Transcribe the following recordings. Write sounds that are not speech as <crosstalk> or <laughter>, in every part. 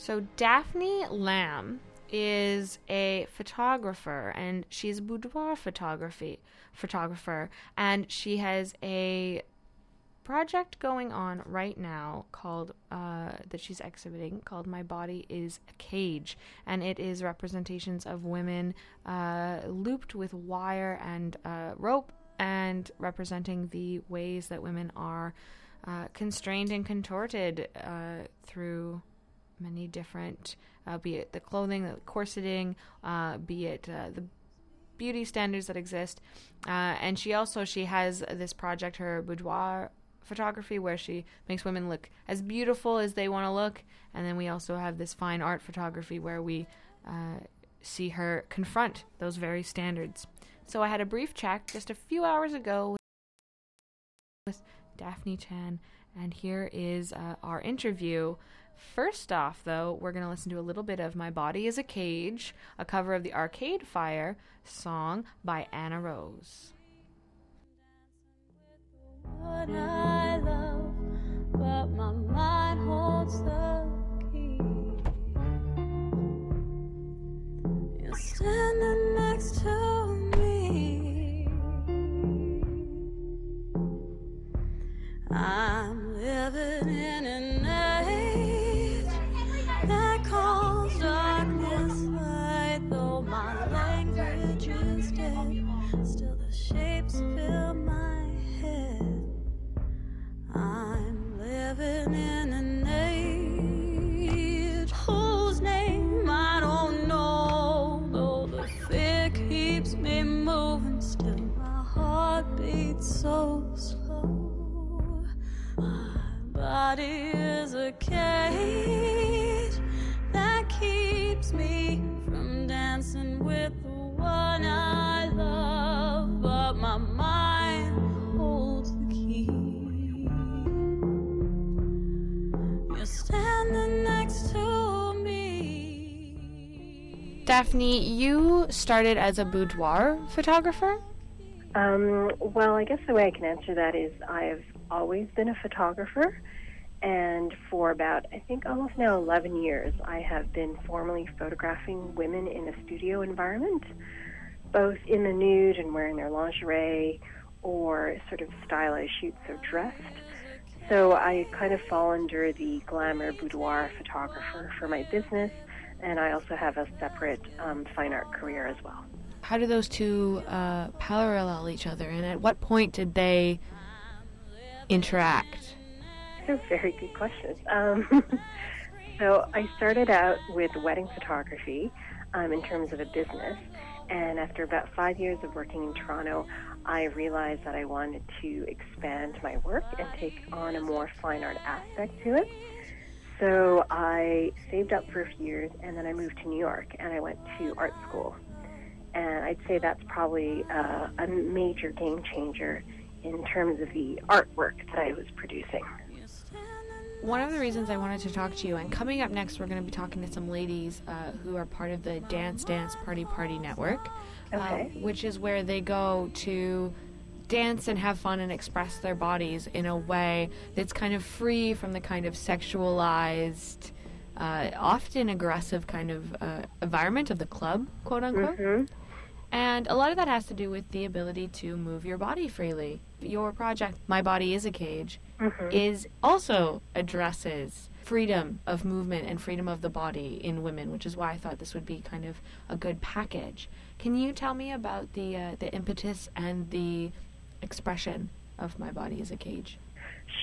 So Daphne Lamb is a photographer and she's a boudoir photography photographer. And she has a project going on right now called uh, that she's exhibiting called my body is a cage. And it is representations of women uh, looped with wire and uh, rope and representing the ways that women are uh, constrained and contorted uh, through many different uh, be it the clothing the corseting be it the beauty standards that exist and she also she has this project her boudoir photography where she makes women look as beautiful as they want to look, and then we also have this fine art photography where we uh, see her confront those very standards. So I had a brief chat just a few hours ago with Daphne Chan, and here is uh, our interview. First off, though, we're going to listen to a little bit of My Body is a Cage, a cover of the Arcade Fire song by Anna Rose. What I love, but my mind holds beats so slow. My body is a cage that keeps me from dancing with the one I love, but my mind holds the key. You're standing next to me. Daphne, you started as a boudoir photographer? Um, well, I guess the way I can answer that is I've always been a photographer, and for about, I think, almost now 11 years, I have been formally photographing women in a studio environment, both in the nude and wearing their lingerie, or sort of stylized shoots of dressed. So I kind of fall under the glamour boudoir photographer for my business, and I also have a separate um, fine art career as well. How do those two uh, parallel each other, and at what point did they interact? They're very good questions. Um, <laughs> so I started out with wedding photography um, in terms of a business, and after about five years of working in Toronto, I realized that I wanted to expand my work and take on a more fine art aspect to it. So I saved up for a few years, and then I moved to New York, and I went to art school. And I'd say that's probably uh, a major game changer in terms of the artwork that I was producing. One of the reasons I wanted to talk to you, and coming up next, we're going to be talking to some ladies uh, who are part of the Dance Dance Party Party Network, Okay. uh, which is where they go to dance and have fun and express their bodies in a way that's kind of free from the kind of sexualized, uh, often aggressive kind of uh, environment of the club, quote unquote. hmm And a lot of that has to do with the ability to move your body freely. Your project, My Body is a Cage, Mhm. is also addresses freedom of movement and freedom of the body in women, which is why I thought this would be kind of a good package. Can you tell me about the uh, the impetus and the expression of My Body is a Cage?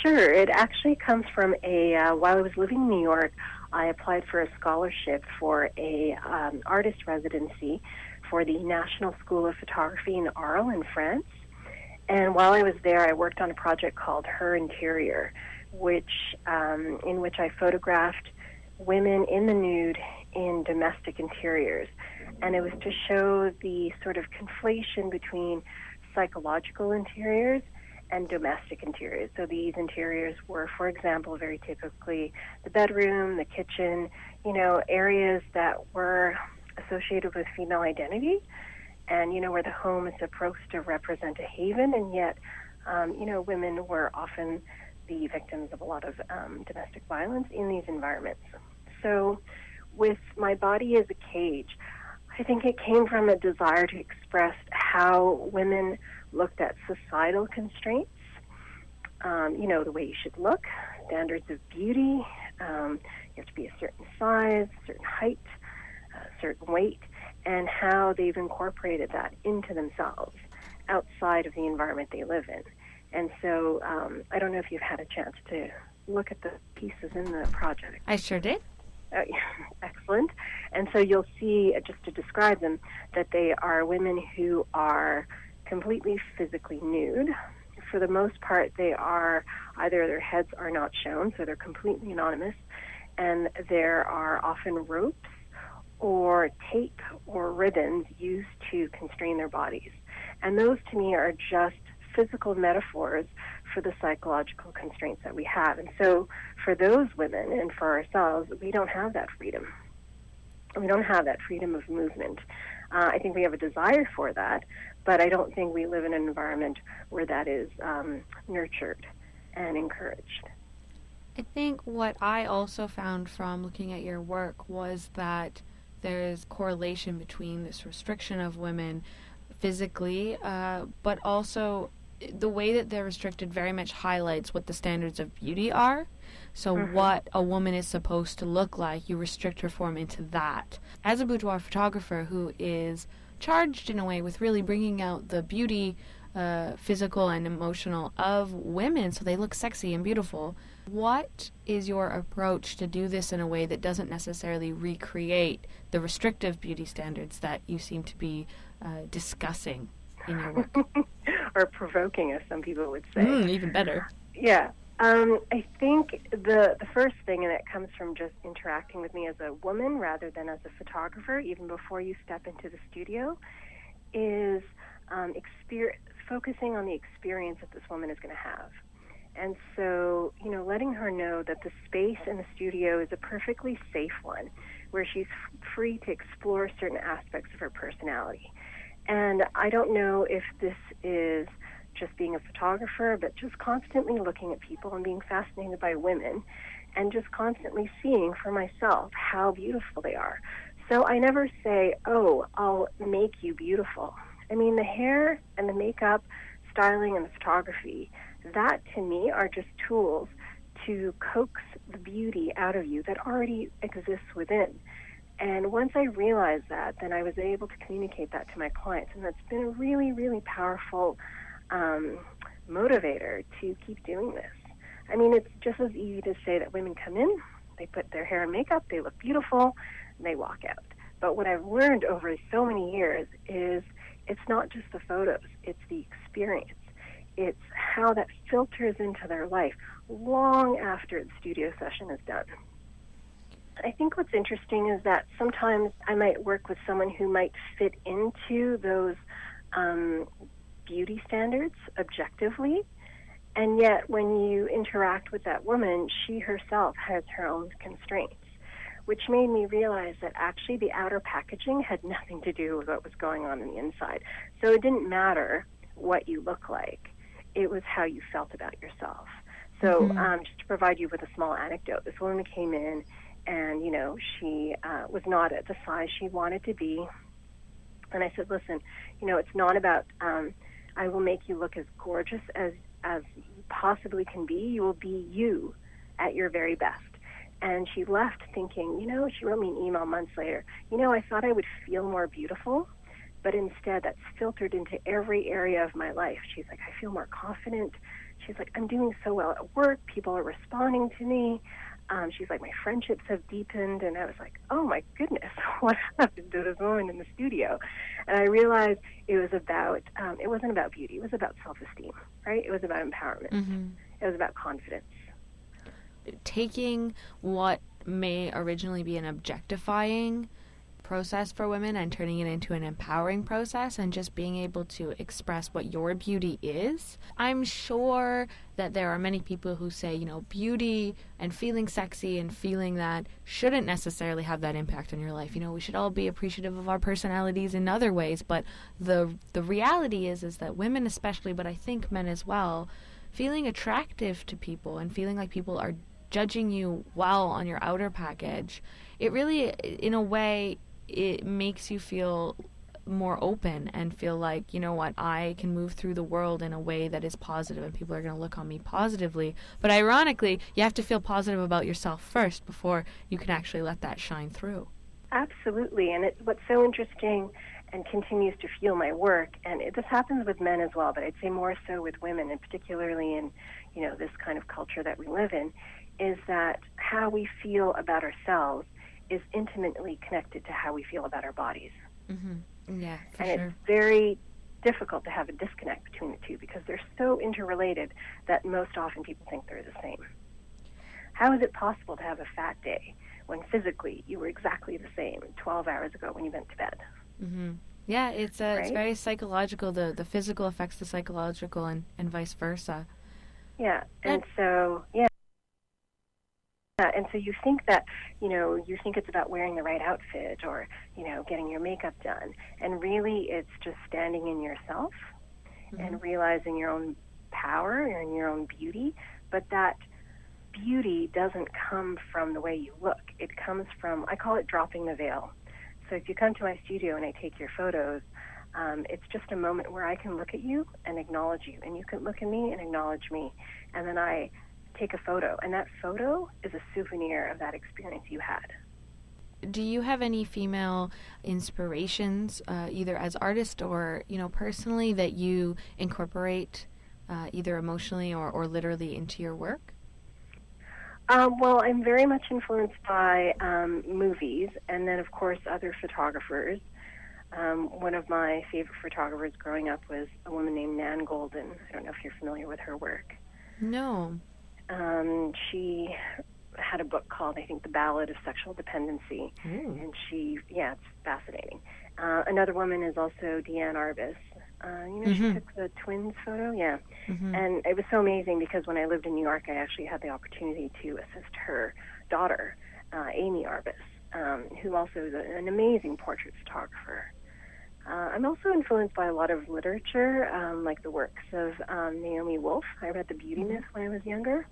Sure. It actually comes from a. Uh, while I was living in New York, I applied for a scholarship for a um, artist residency for the National School of Photography in Arles, in France. And while I was there, I worked on a project called Her Interior, which um, in which I photographed women in the nude in domestic interiors, and it was to show the sort of conflation between psychological interiors and domestic interiors. So these interiors were, for example, very typically the bedroom, the kitchen, you know, areas that were associated with female identity, and you know where the home is supposed to represent a haven, and yet, um, you know, women were often the victims of a lot of um, domestic violence in these environments. so, with My Body as a Cage, I think it came from a desire to express how women looked at societal constraints. Um, you know, the way you should look, standards of beauty, um, you have to be a certain size, certain height, a certain weight, and how they've incorporated that into themselves outside of the environment they live in. And so um, I don't know if you've had a chance to look at the pieces in the project. I sure did. Uh, <laughs> excellent. And so you'll see, uh, just to describe them, that they are women who are completely physically nude. For the most part, they are either their heads are not shown, so they're completely anonymous, and there are often ropes or tape or ribbons used to constrain their bodies. And those to me are just physical metaphors for the psychological constraints that we have. And so for those women and for ourselves, we don't have that freedom. We don't have that freedom of movement. Uh, I think we have a desire for that, but I don't think we live in an environment where that is um, nurtured and encouraged. I think what I also found from looking at your work was that there's correlation between this restriction of women physically, uh, but also the way that they're restricted very much highlights what the standards of beauty are. So, mm-hmm. what a woman is supposed to look like, you restrict her form into that. As a boudoir photographer who is charged in a way with really bringing out the beauty, uh, physical and emotional, of women so they look sexy and beautiful, what is your approach to do this in a way that doesn't necessarily recreate the restrictive beauty standards that you seem to be uh, discussing in your work? <laughs> or provoking, as some people would say. Mm, even better. Yeah. Um, I think the the first thing, and it comes from just interacting with me as a woman rather than as a photographer, even before you step into the studio, is um, exper- focusing on the experience that this woman is going to have. And so, you know, letting her know that the space in the studio is a perfectly safe one where she's f- free to explore certain aspects of her personality. And I don't know if this is just being a photographer, but just constantly looking at people and being fascinated by women and just constantly seeing for myself how beautiful they are. So I never say, oh, I'll make you beautiful. I mean, the hair and the makeup, styling and the photography, that to me are just tools to coax the beauty out of you that already exists within. And once I realized that, then I was able to communicate that to my clients. And that's been a really, really powerful um, motivator to keep doing this. I mean, it's just as easy to say that women come in, they put their hair and makeup, they look beautiful, and they walk out. But what I've learned over so many years is it's not just the photos, it's the experience. It's how that filters into their life long after the studio session is done. I think what's interesting is that sometimes I might work with someone who might fit into those um, beauty standards objectively. And yet, when you interact with that woman, she herself has her own constraints, which made me realize that actually the outer packaging had nothing to do with what was going on in the inside. So it didn't matter what you look like, it was how you felt about yourself. So, mm-hmm. um, just to provide you with a small anecdote, this woman came in and you know she uh, was not at the size she wanted to be. And I said, listen, you know, it's not about um, I will make you look as gorgeous as as you possibly can be. You will be you at your very best. And she left thinking, you know, she wrote me an email months later. You know, I thought I would feel more beautiful, but instead that's filtered into every area of my life. She's like, I feel more confident. She's like, I'm doing so well at work. People are responding to me um, she's like, my friendships have deepened. And I was like, oh my goodness, <laughs> what happened to this woman in the studio? And I realized it was about, um, it wasn't about beauty, it was about self esteem, right? It was about empowerment, mm-hmm. it was about confidence. Taking what may originally be an objectifying process for women and turning it into an empowering process and just being able to express what your beauty is. I'm sure that there are many people who say, you know, beauty and feeling sexy and feeling that shouldn't necessarily have that impact on your life. You know, we should all be appreciative of our personalities in other ways, but the the reality is is that women especially, but I think men as well, feeling attractive to people and feeling like people are judging you well on your outer package, it really, in a way, it makes you feel more open and feel like, you know what, I can move through the world in a way that is positive and people are going to look on me positively. But ironically, you have to feel positive about yourself first before you can actually let that shine through. Absolutely. And it, what's so interesting and continues to fuel my work, and it, this happens with men as well, but I'd say more so with women, and particularly in, you know, this kind of culture that we live in, is that how we feel about ourselves is intimately connected to how we feel about our bodies. Mm-hmm. Yeah, and sure. it's very difficult to have a disconnect between the two because they're so interrelated that most often people think they're the same. How is it possible to have a fat day when physically you were exactly the same 12 hours ago when you went to bed? Mm-hmm. Yeah, it's uh, it's very psychological. The the physical affects the psychological, and, and vice versa. Yeah, and so yeah. Yeah, and so you think that, you know, you think it's about wearing the right outfit or, you know, getting your makeup done. And really it's just standing in yourself and realizing your own power and your own beauty. But that beauty doesn't come from the way you look. It comes from, I call it dropping the veil. So if you come to my studio and I take your photos, um, it's just a moment where I can look at you and acknowledge you, and you can look at me and acknowledge me, and then I take a photo, and that photo is a souvenir of that experience you had. Do you have any female inspirations, uh, either as artist or you know personally, that you incorporate uh, either emotionally or, or literally into your work? Um, well, I'm very much influenced by um, movies, and then of course other photographers. Um, one of my favorite photographers growing up was a woman named Nan Goldin. I don't know if you're familiar with her work. No. Um, she had a book called, I think, The Ballad of Sexual Dependency, Ooh. and she, yeah, it's fascinating. Uh, another woman is also Diane Arbus. Uh, you know, she Mhm. took the twins photo, yeah. Mhm. And it was so amazing because when I lived in New York, I actually had the opportunity to assist her daughter, uh, Amy Arbus, um, who also is a, an amazing portrait photographer. Uh, I'm also influenced by a lot of literature, um, like the works of um, Naomi Wolf. I read The Beauty Myth when I was younger,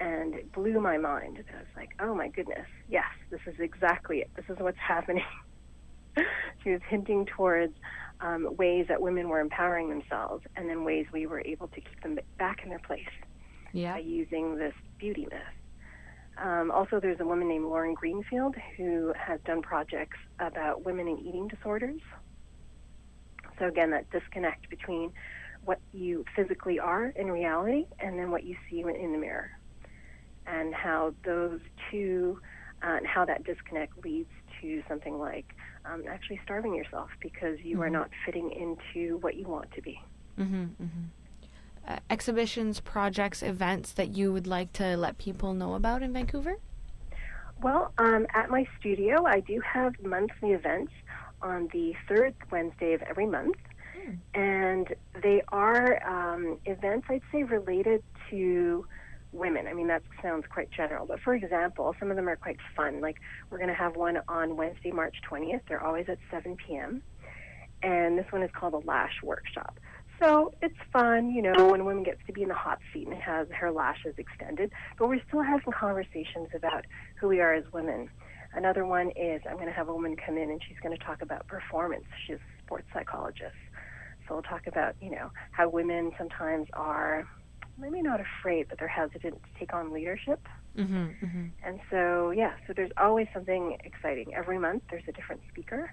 and it blew my mind. I was like, oh my goodness, yes, this is exactly it. This is what's <laughs> happening. she was hinting towards um, ways that women were empowering themselves, and then ways we were able to keep them back in their place Yeah. by using this beauty myth. Um, also, there's a woman named Lauren Greenfield who has done projects about women and eating disorders. So, again, that disconnect between what you physically are in reality and then what you see in the mirror, and how those two, uh, and how that disconnect leads to something like um, actually starving yourself because you are Mhm. not fitting into what you want to be. Mm-hmm, mm-hmm. Uh, exhibitions, projects, events that you would like to let people know about in Vancouver? Well, um, at my studio, I do have monthly events on the third Wednesday of every month. And they are um, events, I'd say, related to women. I mean, that sounds quite general. But for example, some of them are quite fun. Like, we're going to have one on Wednesday, March 20th. They're always at 7 p.m. And this one is called a Lash Workshop. So it's fun, you know, when a woman gets to be in the hot seat and has her lashes extended, but we're still having conversations about who we are as women. Another one is I'm going to have a woman come in and she's going to talk about performance. She's a sports psychologist. So we'll talk about, you know, how women sometimes are maybe not afraid, but they're hesitant to take on leadership. Mm-hmm, mm-hmm. And so, yeah, so there's always something exciting. Every month there's a different speaker,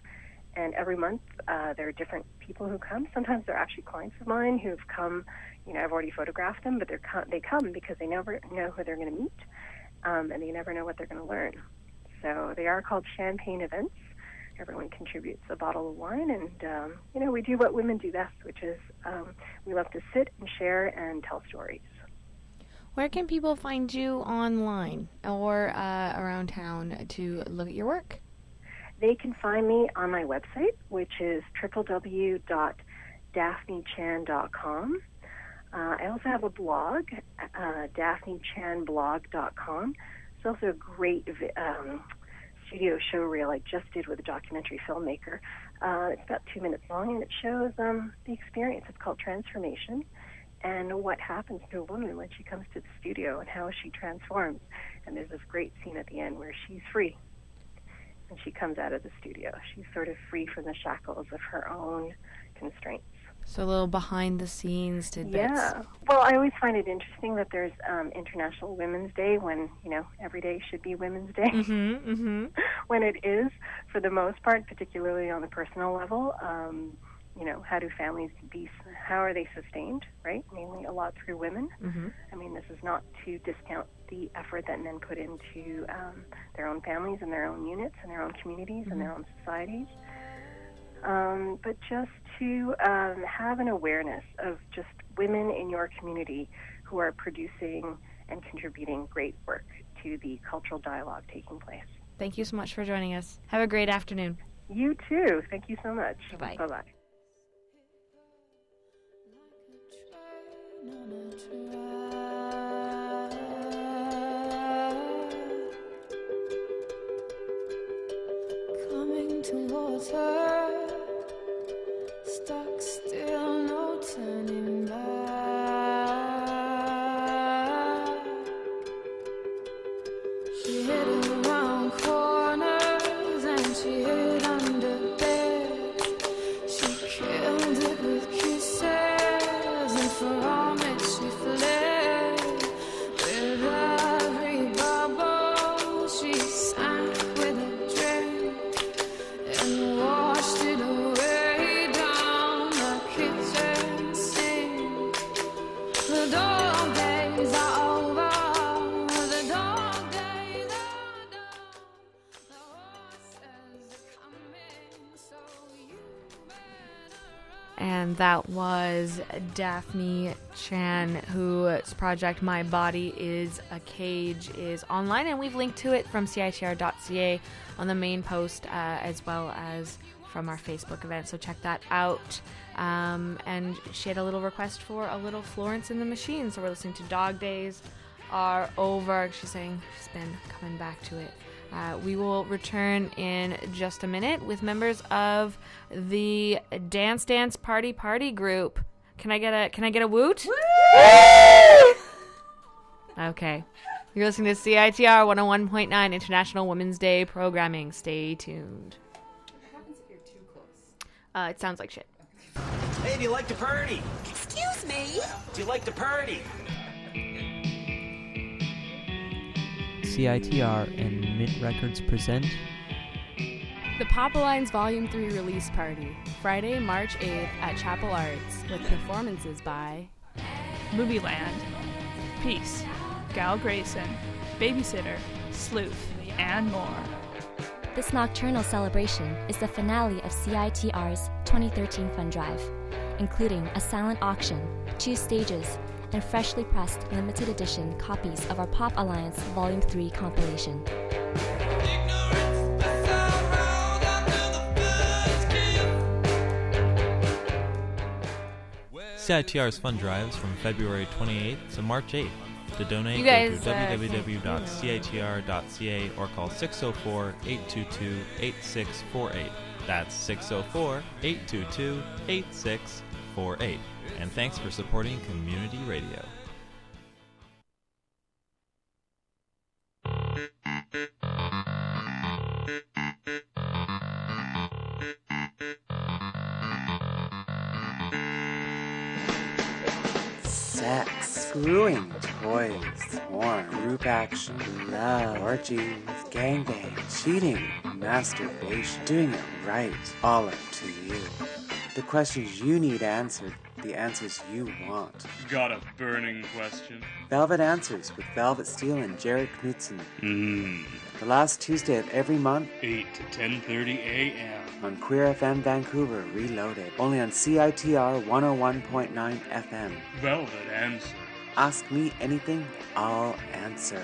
and every month uh, there are different people who come. Sometimes they're actually clients of mine who've come. You know, I've already photographed them, but they're co- they come because they never know who they're going to meet, um, and they never know what they're going to learn. So they are called champagne events. Everyone contributes a bottle of wine, and um, you know we do what women do best, which is um, we love to sit and share and tell stories. Where can people find you online or uh, around town to look at your work? They can find me on my website, which is www.daphnechan.com. Uh, I also have a blog, uh, daphnechanblog.com. It's also a great um, studio show reel I just did with a documentary filmmaker. Uh, it's about two minutes long, and it shows um, the experience. It's called Transformation, and what happens to a woman when she comes to the studio and how she transforms. And there's this great scene at the end where she's free and she comes out of the studio. She's sort of free from the shackles of her own constraints. So a little behind the scenes tidbits. Yeah. Well, I always find it interesting that there's um, International Women's Day when, you know, every day should be Women's Day. Mm-hmm. <laughs> Mm-hmm. when it is, for the most part, particularly on the personal level, um, you know, how do families be, how are they sustained, right? Mainly a lot through women. Mm-hmm. I mean, this is not to discount the effort that men put into um, their own families and their own units and their own communities and their own societies. Um, but just to um, have an awareness of just women in your community who are producing and contributing great work to the cultural dialogue taking place. Thank you so much for joining us. Have a great afternoon. You too. Thank you so much. Bye-bye. Bye bye. Coming towards her, stuck that was Daphne Chan, whose project My Body is a Cage is online, and we've linked to it from CITR.ca on the main post uh, as well as from our Facebook event. So check that out. Um, and she had a little request for a little Florence and the Machine. So we're listening to Dog Days Are Over. She's saying she's been coming back to it. Uh, we will return in just a minute with members of the Dance Dance Party Party group. Can I get a Can I get a woot? Okay. You're listening to CITR 101.9 International Women's Day programming. Stay tuned. What happens if you're too close? Uh, it sounds like shit. Hey, do you like to party? Excuse me? Do you like to party? CITR and Mint Records present The Pop Alliance Volume 3 release party, Friday, March 8th at Chapel Arts, with performances by Movieland, Peace, Gal Grayson, Babysitter, Sleuth, and more. This nocturnal celebration is the finale of CITR's 2013 Fund Drive, including a silent auction, two stages, and freshly pressed limited edition copies of our Pop Alliance Volume 3 compilation. CITR's fund drives from February 28th to March 8th. To donate, You guys, go to uh, www.citr.ca or call 604 822 8648. That's 604 822 8648. And thanks for supporting community radio. Sex, screwing, toys, porn, group action, love, orgies, gangbang, cheating, masturbation, doing it right, all up to you. The questions you need answered, the answers you want. Got a burning question? Velvet Answers with Velvet Steel and Jared Knudsen. Mmm. The last Tuesday of every month 8 to 10.30 a.m. on Queer FM Vancouver Reloaded. Only on CITR 101.9 FM. Velvet answer. Ask me anything, I'll answer.